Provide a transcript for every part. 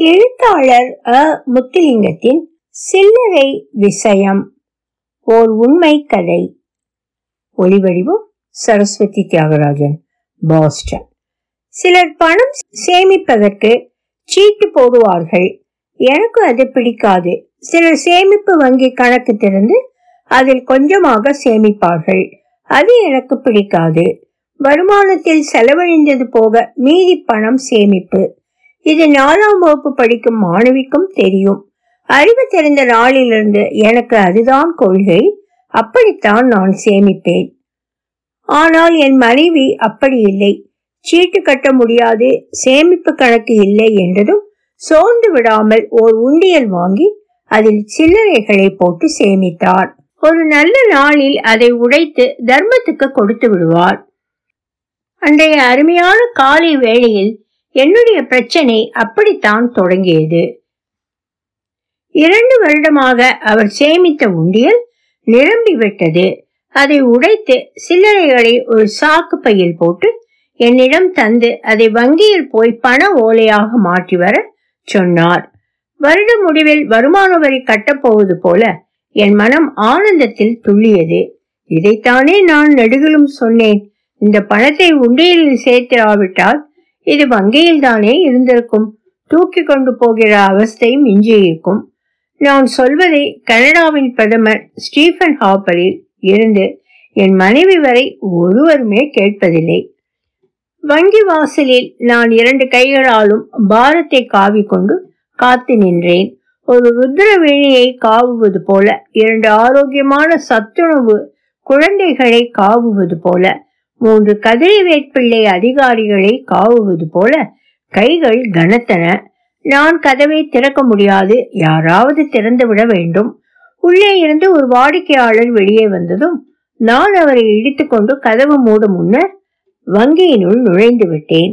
எழுத்தாளர் அ. முத்துலிங்கத்தின் சில்லறை விஷயம். ஓர் உண்மை கதை. ஒளிவடிவம் சரஸ்வதி தியாகராஜன் பாஸ்டன். சிலர் பணம் சேமிப்பதற்கு சீட்டு போடுவார்கள். எனக்கு அது பிடிக்காது. சிலர் சேமிப்பு வங்கி கணக்கு திறந்து அதில் கொஞ்சமாக சேமிப்பார்கள். அது எனக்கு பிடிக்காது. வருமானத்தில் செலவழிந்தது போக மீதி பணம் சேமிப்பு. இது நாலாம் வகுப்பு படிக்கும் மாணவிக்கும் தெரியும். அறிவு தெரிந்த நாளிலிருந்து எனக்கு அதுதான் கொள்கை. அப்படித்தான் நான் சேமிப்பேன். ஆனால் என் மனைவி அப்படி இல்லை. சீட்டு கட்ட முடியாது சேமிப்பு கணக்கு இல்லை என்றதும் சோர்ந்து விடாமல் ஓர் உண்டியல் வாங்கி அதில் சில்லறைகளை போட்டு சேமித்தார் ஒரு நல்ல நாளில் அதை உடைத்து தர்மத்துக்கு கொடுத்து விடுவார் அன்றைய அருமையான காலை வேளையில் என்னுடைய பிரச்சனை அப்படித்தான் தொடங்கியது. இரண்டு வருடமாக அவர் சேமித்த உண்டியல் நிரம்பி விட்டது. அதை உடைத்து சில்லறைகளை ஒரு சாக்கு பையில் போட்டு என்னிடம் தந்து அதை வங்கியில் போய் பண ஓலையாக மாற்றி வர சொன்னார். வருட முடிவில் வருமான வரி கட்டப்போவது போல என் மனம் ஆனந்தத்தில் துள்ளியது. இதைத்தானே நான் நெடுகிலும் சொன்னேன். இந்த பணத்தை உண்டியலில் சேர்த்திராவிட்டால் இது வங்கியில் தானே இருந்திருக்கும். தூக்கி கொண்டு போகிற அவஸ்தை மிஞ்சி இருக்கும். நான் சொல்வதை கனடாவின் பிரதமர் ஸ்டீஃபன் ஹாப்பரில் இருந்து என் மனைவி வரை ஒருவருமே கேட்பதில்லை. வங்கி வாசலில் நான் இரண்டு கைகளாலும் பாரத்தை காவி கொண்டு காத்து நின்றேன். ஒரு ருத்ரவேணியை காவுவது போல இரண்டு ஆரோக்கியமான சத்துணவு குழந்தைகளை காவுவது போல மூன்று கதிரைவேட்பிள்ளை அதிகாரிகளை காவுவது போல கைகள் கனத்தன. நான் கதவை திறக்க முடியாது. யாராவது திறந்து விட வேண்டும். உள்ளே இருந்து ஒரு வாடிக்கையாளர் வெளியே வந்ததும் நான் அவரை இடித்துக்கொண்டு கதவு மூடும் முன்னர் வங்கியினுள் நுழைந்து விட்டேன்.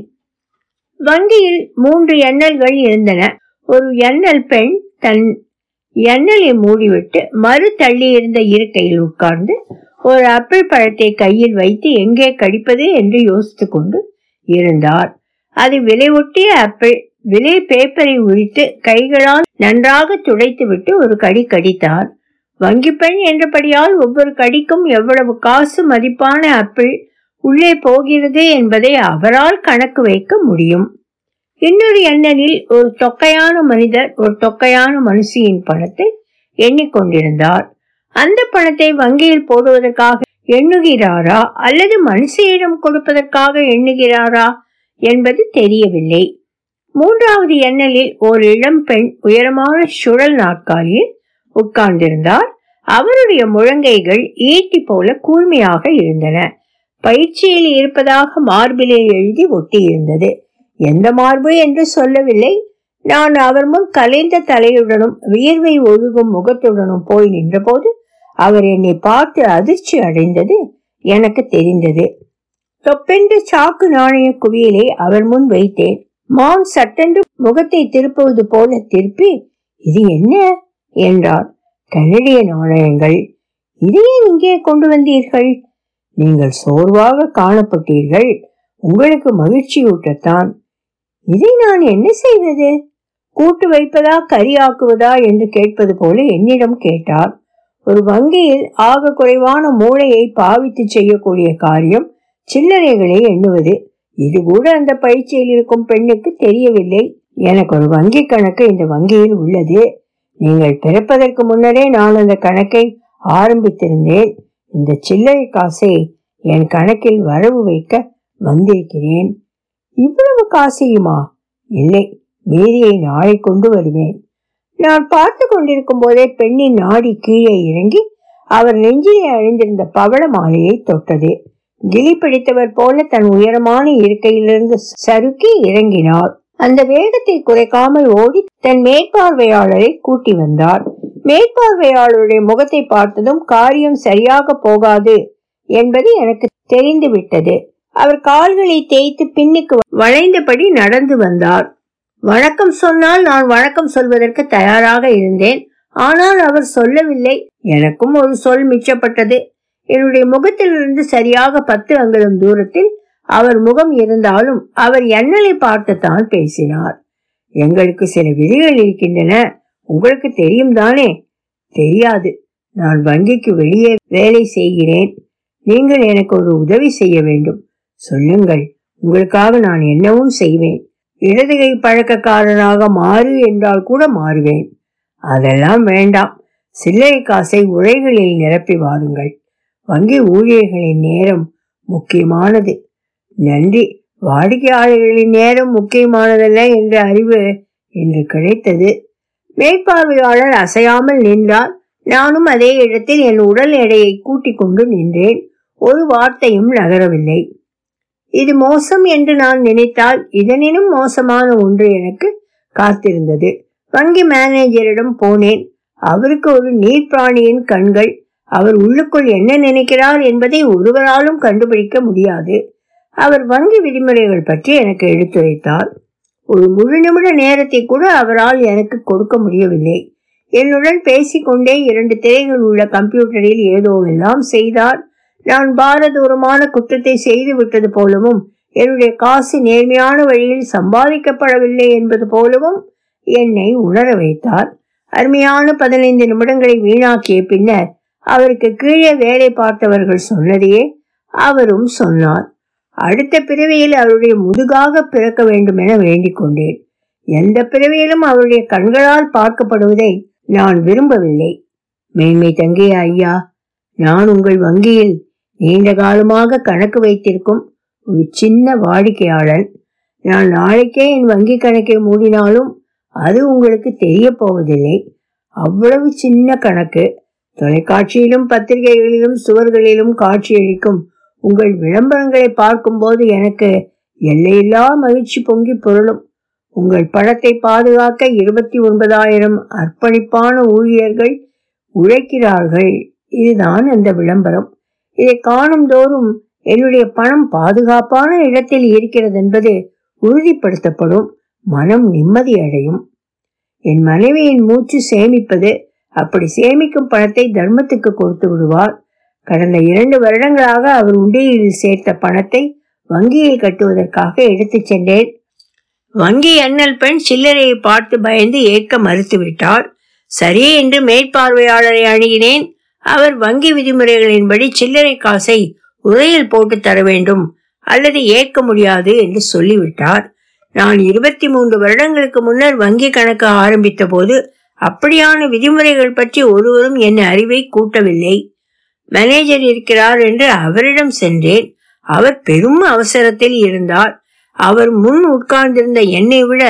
வங்கியில் மூன்று எண்ணல்கள் இருந்தன. ஒரு எண்ணல் பெண் தன் எண்ணலை மூடிவிட்டு மறு தள்ளி இருந்த இருக்கையில் உட்கார்ந்து ஒரு ஆப்பிள் பழத்தை கையில் வைத்து எங்கே கடிப்பது என்று யோசித்து கொண்டு இருந்தார். அது விலை ஒட்டிய ஆப்பிள் விலை பேப்பரை உரித்து கைகளால் நன்றாக துடைத்துவிட்டு ஒரு கடி கடித்தார். வங்கி பெண் என்றபடியால் ஒவ்வொரு கடிக்கும் எவ்வளவு காசு மதிப்பான ஆப்பிள் உள்ளே போகிறது என்பதை அவரால் கணக்கு வைக்க முடியும். இன்னொரு எண்ணலில் ஒரு தொக்கையான மனிதர் ஒரு தொக்கையான மனுஷியின் பணத்தை எண்ணிக்கொண்டிருந்தார். அந்த பணத்தை வங்கியில் போடுவதற்காக எண்ணுகிறாரா அல்லது மனுஷியிடம் கொடுப்பதற்காக எண்ணுகிறாரா என்பது தெரியவில்லை. மூன்றாவது எண்ணலில் ஒரு இளம் பெண் உயரமான சுழல் நாற்காலியில் உட்கார்ந்திருந்தார். அவருடைய முழங்கைகள் ஈட்டி போல கூர்மையாக இருந்தன. பயிற்சியில் இருப்பதாக மார்பிலே எழுதி ஒட்டி இருந்தது எந்த மார்பு என்று சொல்லவில்லை. நான் அவர் முன் கலைந்த தலையுடனும் வியர்வை ஒழுகும் முகத்துடனும் போய் நின்றபோது அவர் என்னை பார்த்து அதிர்ச்சி அடைந்தது எனக்கு தெரிந்தது. தொப்பென்று சாக்கு நாணய குவியலை அவர் முன் வைத்தேன். மான் சட்டென்று முகத்தை திருப்புவது போல திருப்பி இது என்ன? என்றார். கனடிய நாணயங்கள். இதையே இங்கே கொண்டு வந்தீர்கள்? நீங்கள் சோர்வாக காணப்பட்டீர்கள். உங்களுக்கு மகிழ்ச்சியூட்டத்தான். இதை நான் என்ன செய்வது? கூட்டு வைப்பதா கறி ஆக்குவதா என்று கேட்பது போல என்னிடம் கேட்டார். ஒரு வங்கியில் ஆக குறைவான மூளையை பாவித்து செய்யக்கூடிய காரியம் சில்லறைகளை எண்ணுவது. இது கூட அந்த பயிற்சியில் இருக்கும் பெண்ணுக்கு தெரியவில்லை. எனக்கு ஒரு வங்கி கணக்கு இந்த வங்கியில் உள்ளது. நீங்கள் பிறப்பதற்கு முன்னரே நான் அந்த கணக்கை ஆரம்பித்திருந்தேன். இந்த சில்லறை காசை என் கணக்கில் வரவு வைக்க வந்திருக்கிறேன். இவ்வளவு காசையுமா? இல்லை மீதியை நாளை கொண்டு வருவேன். நான் பார்த்து கொண்டிருக்கும் போதே பெண்ணின் நாடி கீழே இறங்கி அவர் நெஞ்சிலே அழிந்திருந்த பவள மாலையை தொட்டது. கிளி பிடித்தவர் போல தன் உயரமான இருக்கையிலிருந்து சறுக்கி இறங்கினார். அந்த வேகத்தை குறைக்காமல் ஓடி தன் மேற்பார்வையாளரை கூட்டி வந்தார். மேற்பார்வையாளருடைய முகத்தை பார்த்ததும் காரியம் சரியாக போகாது என்பது எனக்கு தெரிந்து விட்டது அவர் கால்களை தேய்த்து பின்னுக்கு வளைந்தபடி நடந்து வந்தார். வணக்கம் சொன்னால் நான் வணக்கம் சொல்வதற்கு தயாராக இருந்தேன். ஆனால் அவர் சொல்லவில்லை. எனக்கும் ஒரு சொல் மிச்சப்பட்டது. என்னுடைய முகத்திலிருந்து சரியாக பத்து அங்குலம் தூரத்தில் அவர் முகம் இருந்தாலும் அவர் எண்ணலை பார்த்துத்தான் பேசினார். எங்களுக்கு சில விதிகள் இருக்கின்றன. உங்களுக்கு தெரியும் தானே? தெரியாது. நான் வங்கிக்கு வெளியே வேலை செய்கிறேன். நீங்கள் எனக்கு ஒரு உதவி செய்ய வேண்டும். சொல்லுங்கள். உங்களுக்காக நான் என்னவும் செய்வேன். இடதுகை பழக்கக்காரனாக மாறு என்றால் கூட மாறுவேன். அதெல்லாம் வேண்டாம். சில்லறை காசை உரைகளில் நிரப்பி வாருங்கள். வங்கி ஊழியர்களின் நேரம் முக்கியமானது. நன்றி. வாடிக்கையாளர்களின் நேரம் முக்கியமானதல்ல என்ற அறிவு என்று கிடைத்தது. மேற்பார்வையாளர் அசையாமல் நின்றார். நானும் அதே இடத்தில் என் உடல் எடையை கூட்டிக் கொண்டு நின்றேன். ஒரு வார்த்தையும் நகரவில்லை. இது மோசம் என்று நான் நினைத்தால் இதனினும் மோசமான ஒன்று எனக்கு காத்திருந்தது. வங்கி மேனேஜரிடம் போனேன். அவருக்கு ஒரு நீர்ப்பிராணியின் கண்கள் அவர் உள்ளுக்குள் என்ன நினைக்கிறார் என்பதை ஒருவராலும் கண்டுபிடிக்க முடியாது. அவர் வங்கி விதிமுறைகள் பற்றி எனக்கு எடுத்துரைத்தார். ஒரு முழு நிமிட நேரத்தை கூட அவரால் எனக்கு கொடுக்க முடியவில்லை. என்னுடன் பேசிக்கொண்டே இரண்டு திரைகள் உள்ள கம்ப்யூட்டரில் ஏதோ எல்லாம் செய்தார். நான் பாரதூரமான குற்றத்தை செய்து விட்டது போலவும் என்னுடைய காசு நேர்மையான வழியில் சம்பாதிக்கப்படவில்லை என்பது போலவும் என்னை உணர வைத்தார். அருமையான பதினைந்து நிமிடங்களை வீணாக்கிய பின்னர் அவருக்கு கீழே வேலை பார்த்தவர்கள் சொன்னதையே அவரும் சொன்னார். அடுத்த பிறவியில் அவருடைய முதுகாக பிறக்க வேண்டும் என வேண்டிக் கொண்டேன். எந்த பிறவியிலும் அவருடைய கண்களால் பார்க்கப்படுவதை நான் விரும்பவில்லை. மேன்மை தங்கிய ஐயா நான் உங்கள் வங்கியில் நீண்ட காலமாக கணக்கு வைத்திருக்கும் ஒரு சின்ன வாடிக்கையாளன் நான் நாளைக்கே என் வங்கி கணக்கை மூடினாலும் அது உங்களுக்கு தெரிய போவதில்லை. அவ்வளவு சின்ன கணக்கு. தொலைக்காட்சியிலும் பத்திரிகைகளிலும் சுவர்களிலும் காட்சியளிக்கும் உங்கள் விளம்பரங்களை பார்க்கும்போது எனக்கு எல்லையில்லா மகிழ்ச்சி பொங்கி பொருளும். உங்கள் பணத்தை பாதுகாக்க இருபத்தி ஒன்பதாயிரம் அர்ப்பணிப்பான ஊழியர்கள் உழைக்கிறார்கள். இதுதான் அந்த விளம்பரம். இதை காணும் தோறும் என்னுடைய பணம் பாதுகாப்பான இடத்தில் இருக்கிறது என்பது உறுதிப்படுத்தப்படும். மனம் நிம்மதி அடையும். என் மனைவியின் மூச்சு சேமிப்பது அப்படி சேமிக்கும் பணத்தை தர்மத்துக்கு கொடுத்து விடுவார். கடந்த இரண்டு வருடங்களாக அவர் உண்டியில் சேர்த்த பணத்தை வங்கியில் கட்டுவதற்காக எடுத்துச் சென்றேன். வங்கி அண்ணல் பெண் சில்லறையை பார்த்து பயந்து ஏற்க மறுத்துவிட்டார் சரி என்று மேற்பார்வையாளரை அணுகினேன். அவர் வங்கி விதிமுறைகளின்படி சில்லறை காசை உரையில் போட்டு தர வேண்டும் அல்லது ஏற்க முடியாது என்று சொல்லிவிட்டார். நான் இருபத்தி மூன்று வருடங்களுக்கு முன்னர் வங்கி கணக்கு ஆரம்பித்த போது அப்படியான விதிமுறைகள் பற்றி ஒருவரும் என் அறிவை கூட்டவில்லை. மேனேஜர் இருக்கிறார் என்று அவரிடம் சென்றேன். அவர் பெரும் அவசரத்தில் இருந்தார். அவர் முன் உட்கார்ந்திருந்த என்னை விட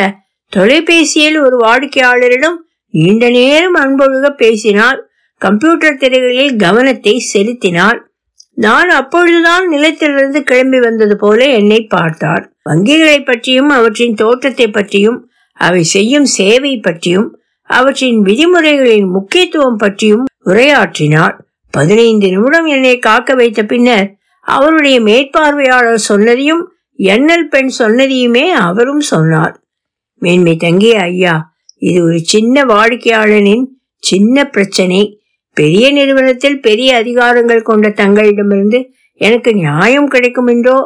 தொலைபேசியில் ஒரு வாடிக்கையாளரிடம் நீண்ட நேரம் அன்பொழுக பேசினார். கம்ப்யூட்டர் திரைகளில் கவனத்தை செலுத்தினார் நான் அப்பொழுதுதான் நிலத்திலிருந்து கிளம்பி வந்தது போல என்னை பார்த்தார் வங்கிகளை பற்றியும் அவற்றின் தோற்றத்தை பற்றியும் அவை செய்யும் சேவை பற்றியும் அவற்றின் விதிமுறைகளின் முக்கியத்துவம் பற்றியும் உரையாற்றினார் பதினைந்து நிமிடம் என்னை காக்க வைத்த பின்னர் அவருடைய மேற்பார்வையாளர் சொன்னதையும் எண்ணல் பெண் சொன்னதையுமே அவரும் சொன்னார். மேன்மை தங்கிய ஐயா இது ஒரு சின்ன வாடிக்கையாளனின் சின்ன பிரச்சனை. பெரிய நிறுவனத்தில் பெரிய அதிகாரங்கள் கொண்ட தங்களிடமிருந்து எனக்கு நியாயம் கிடைக்கும் என்றோ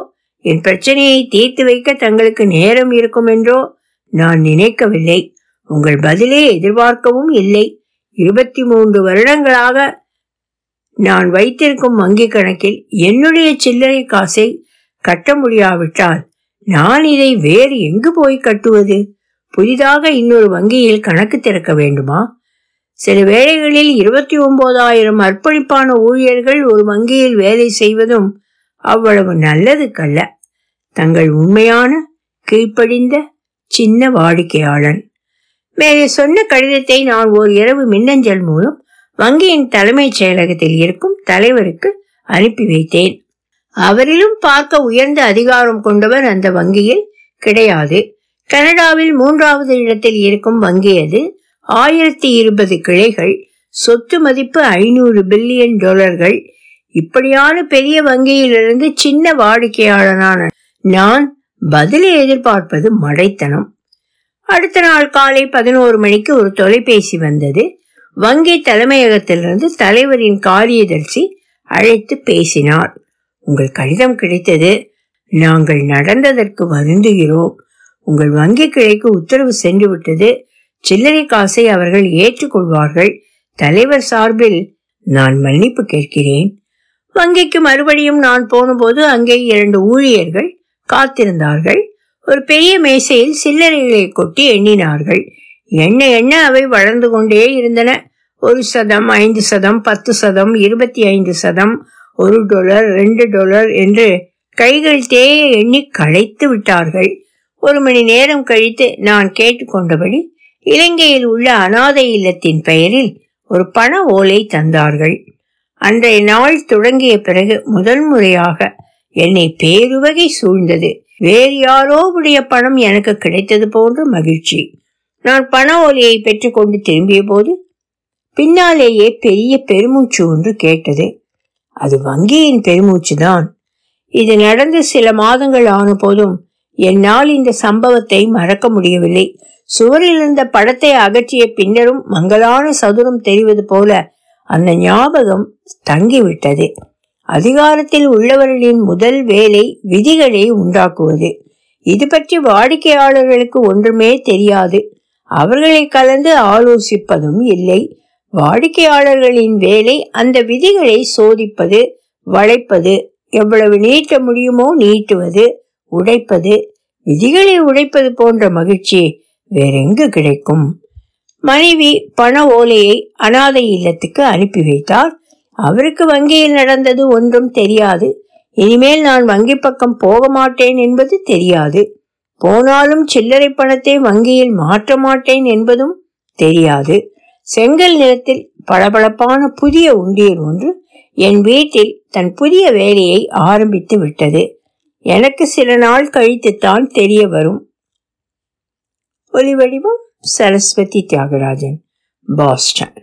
என் பிரச்சனையை தீர்த்து வைக்க தங்களுக்கு நேரம் இருக்கும் என்றோ நான் நினைக்கவில்லை. உங்கள் பதிலே எதிர்பார்க்கவும் இல்லை. இருபத்தி மூன்று வருடங்களாக நான் வைத்திருக்கும் வங்கி கணக்கில் என்னுடைய சில்லறை காசை கட்ட முடியாவிட்டால் நான் இதை வேறு எங்கு போய் கட்டுவது? புதிதாக இன்னொரு வங்கியில் கணக்கு திறக்க வேண்டுமா? சில வேளைகளில் இருபத்தி ஒன்பதாயிரம் அர்ப்பணிப்பான ஊழியர்கள் ஒரு வங்கியில் வேலை செய்வதும் அவ்வளவு நல்லதுக்கல்ல. தங்கள் உண்மையான கீழ்ப்படிந்த சின்ன வாடிக்கையாளன். மேலே சொன்ன கடிதத்தை நான் ஓர் இரவு மின்னஞ்சல் மூலம் வங்கியின் தலைமைச் செயலகத்தில் இருக்கும் தலைவருக்கு அனுப்பி வைத்தேன். அவரிலும் பார்க்க உயர்ந்த அதிகாரம் கொண்டவர் அந்த வங்கியில் கிடையாது. கனடாவில் மூன்றாவது இடத்தில் இருக்கும் வங்கி அது. ஆயிரத்தி இருபது கிளைகள் சொத்து மதிப்பு ஐநூறு பில்லியன் டாலர்கள். இப்படியான பெரிய வங்கியிலிருந்து சின்ன வாடிக்கையாளனான நான் பதிலை எதிர்பார்ப்பது மடைத்தனம். அடுத்த நாள் காலை பதினோரு மணிக்கு ஒரு தொலைபேசி வந்தது. வங்கி தலைமையகத்திலிருந்து தலைவரின் காரியதர்சி அழைத்து பேசினார். உங்கள் கடிதம் கிடைத்தது. நாங்கள் நடந்ததற்கு வருந்துகிறோம். உங்கள் வங்கி கிளைக்கு உத்தரவு சென்று விட்டது சில்லறை காசை அவர்கள் ஏற்றுக்கொள்வார்கள். தலைவர் சார்பில் நான் மன்னிப்பு கேட்கிறேன். வங்கிக்கு மறுபடியும் நான் போனபோது அங்கே இரண்டு ஊழியர்கள் காத்திருந்தார்கள். ஒரு பெரிய மேசையில் சில்லறைகளை கொட்டி எண்ணினார்கள். எண்ண எண்ண அவை வளர்ந்து கொண்டே இருந்தன. ஒரு சதம் ஐந்து சதம் பத்து சதம் இருபத்தி ஐந்து சதம் ஒரு டாலர் ரெண்டு டாலர் என்று கைகள் தேய எண்ணி களைத்து விட்டார்கள். ஒரு மணி நேரம் கழித்து நான் கேட்டுக்கொண்டபடி இலங்கையில் உள்ள அனாதை இல்லத்தின் பெயரில் ஒரு பண ஓலை தந்தார்கள். அன்றைய நாள் தொடங்கிய பிறகு முதல் முறையாக என்னை பேருவகை சூழ்ந்தது. வேறு யாரோ உடைய பணம் எனக்கு கிடைத்தது போன்ற மகிழ்ச்சி. நான் பண ஓலையை பெற்றுக்கொண்டு திரும்பிய போது பின்னாலேயே பெரிய பெருமூச்சு ஒன்று கேட்டது. அது வங்கியின் பெருமூச்சு தான் இது நடந்து சில மாதங்கள் ஆன போதும் என்னால் இந்த சம்பவத்தை மறக்க முடியவில்லை. சுவரில் இருந்த படத்தை அகற்றிய பின்னரும் மங்களான சதுரம் தெரிவது போல அந்த ஞாபகம் தங்கிவிட்டது. அதிகாரத்தில் உள்ளவர்களின் முதல் வேலை விதிகளை உண்டாக்குவது. இது பற்றி வாடிக்கையாளர்களுக்கு ஒன்றுமே தெரியாது. அவர்களை கலந்து ஆலோசிப்பதும் இல்லை. வாடிக்கையாளர்களின் வேலை அந்த விதிகளை சோதிப்பது வளைப்பது எவ்வளவு நீட்ட முடியுமோ நீட்டுவது உடைப்பது விதிகளை உடைப்பது போன்ற மகிழ்ச்சி வேறெங்கு கிடைக்கும்? மனைவி பண ஓலையை அனாதை இல்லத்துக்கு அனுப்பி வைத்தார் அவருக்கு வங்கியில் நடந்தது ஒன்றும் தெரியாது. இனிமேல் நான் வங்கி பக்கம் போக மாட்டேன் என்பது தெரியாது. போனாலும் சில்லறை பணத்தை வங்கியில் மாற்ற மாட்டேன் என்பதும் தெரியாது. செங்கல் நிறத்தில் பளபளப்பான புதிய உண்டியல் ஒன்று என் வீட்டில் தன் புதிய வேலையை ஆரம்பித்து விட்டது. எனக்கு சில நாள் கழித்துத்தான் தெரிய வரும். ஒலிவடிவம் சரஸ்வதி தியாகராஜன் பாஸ்டன்.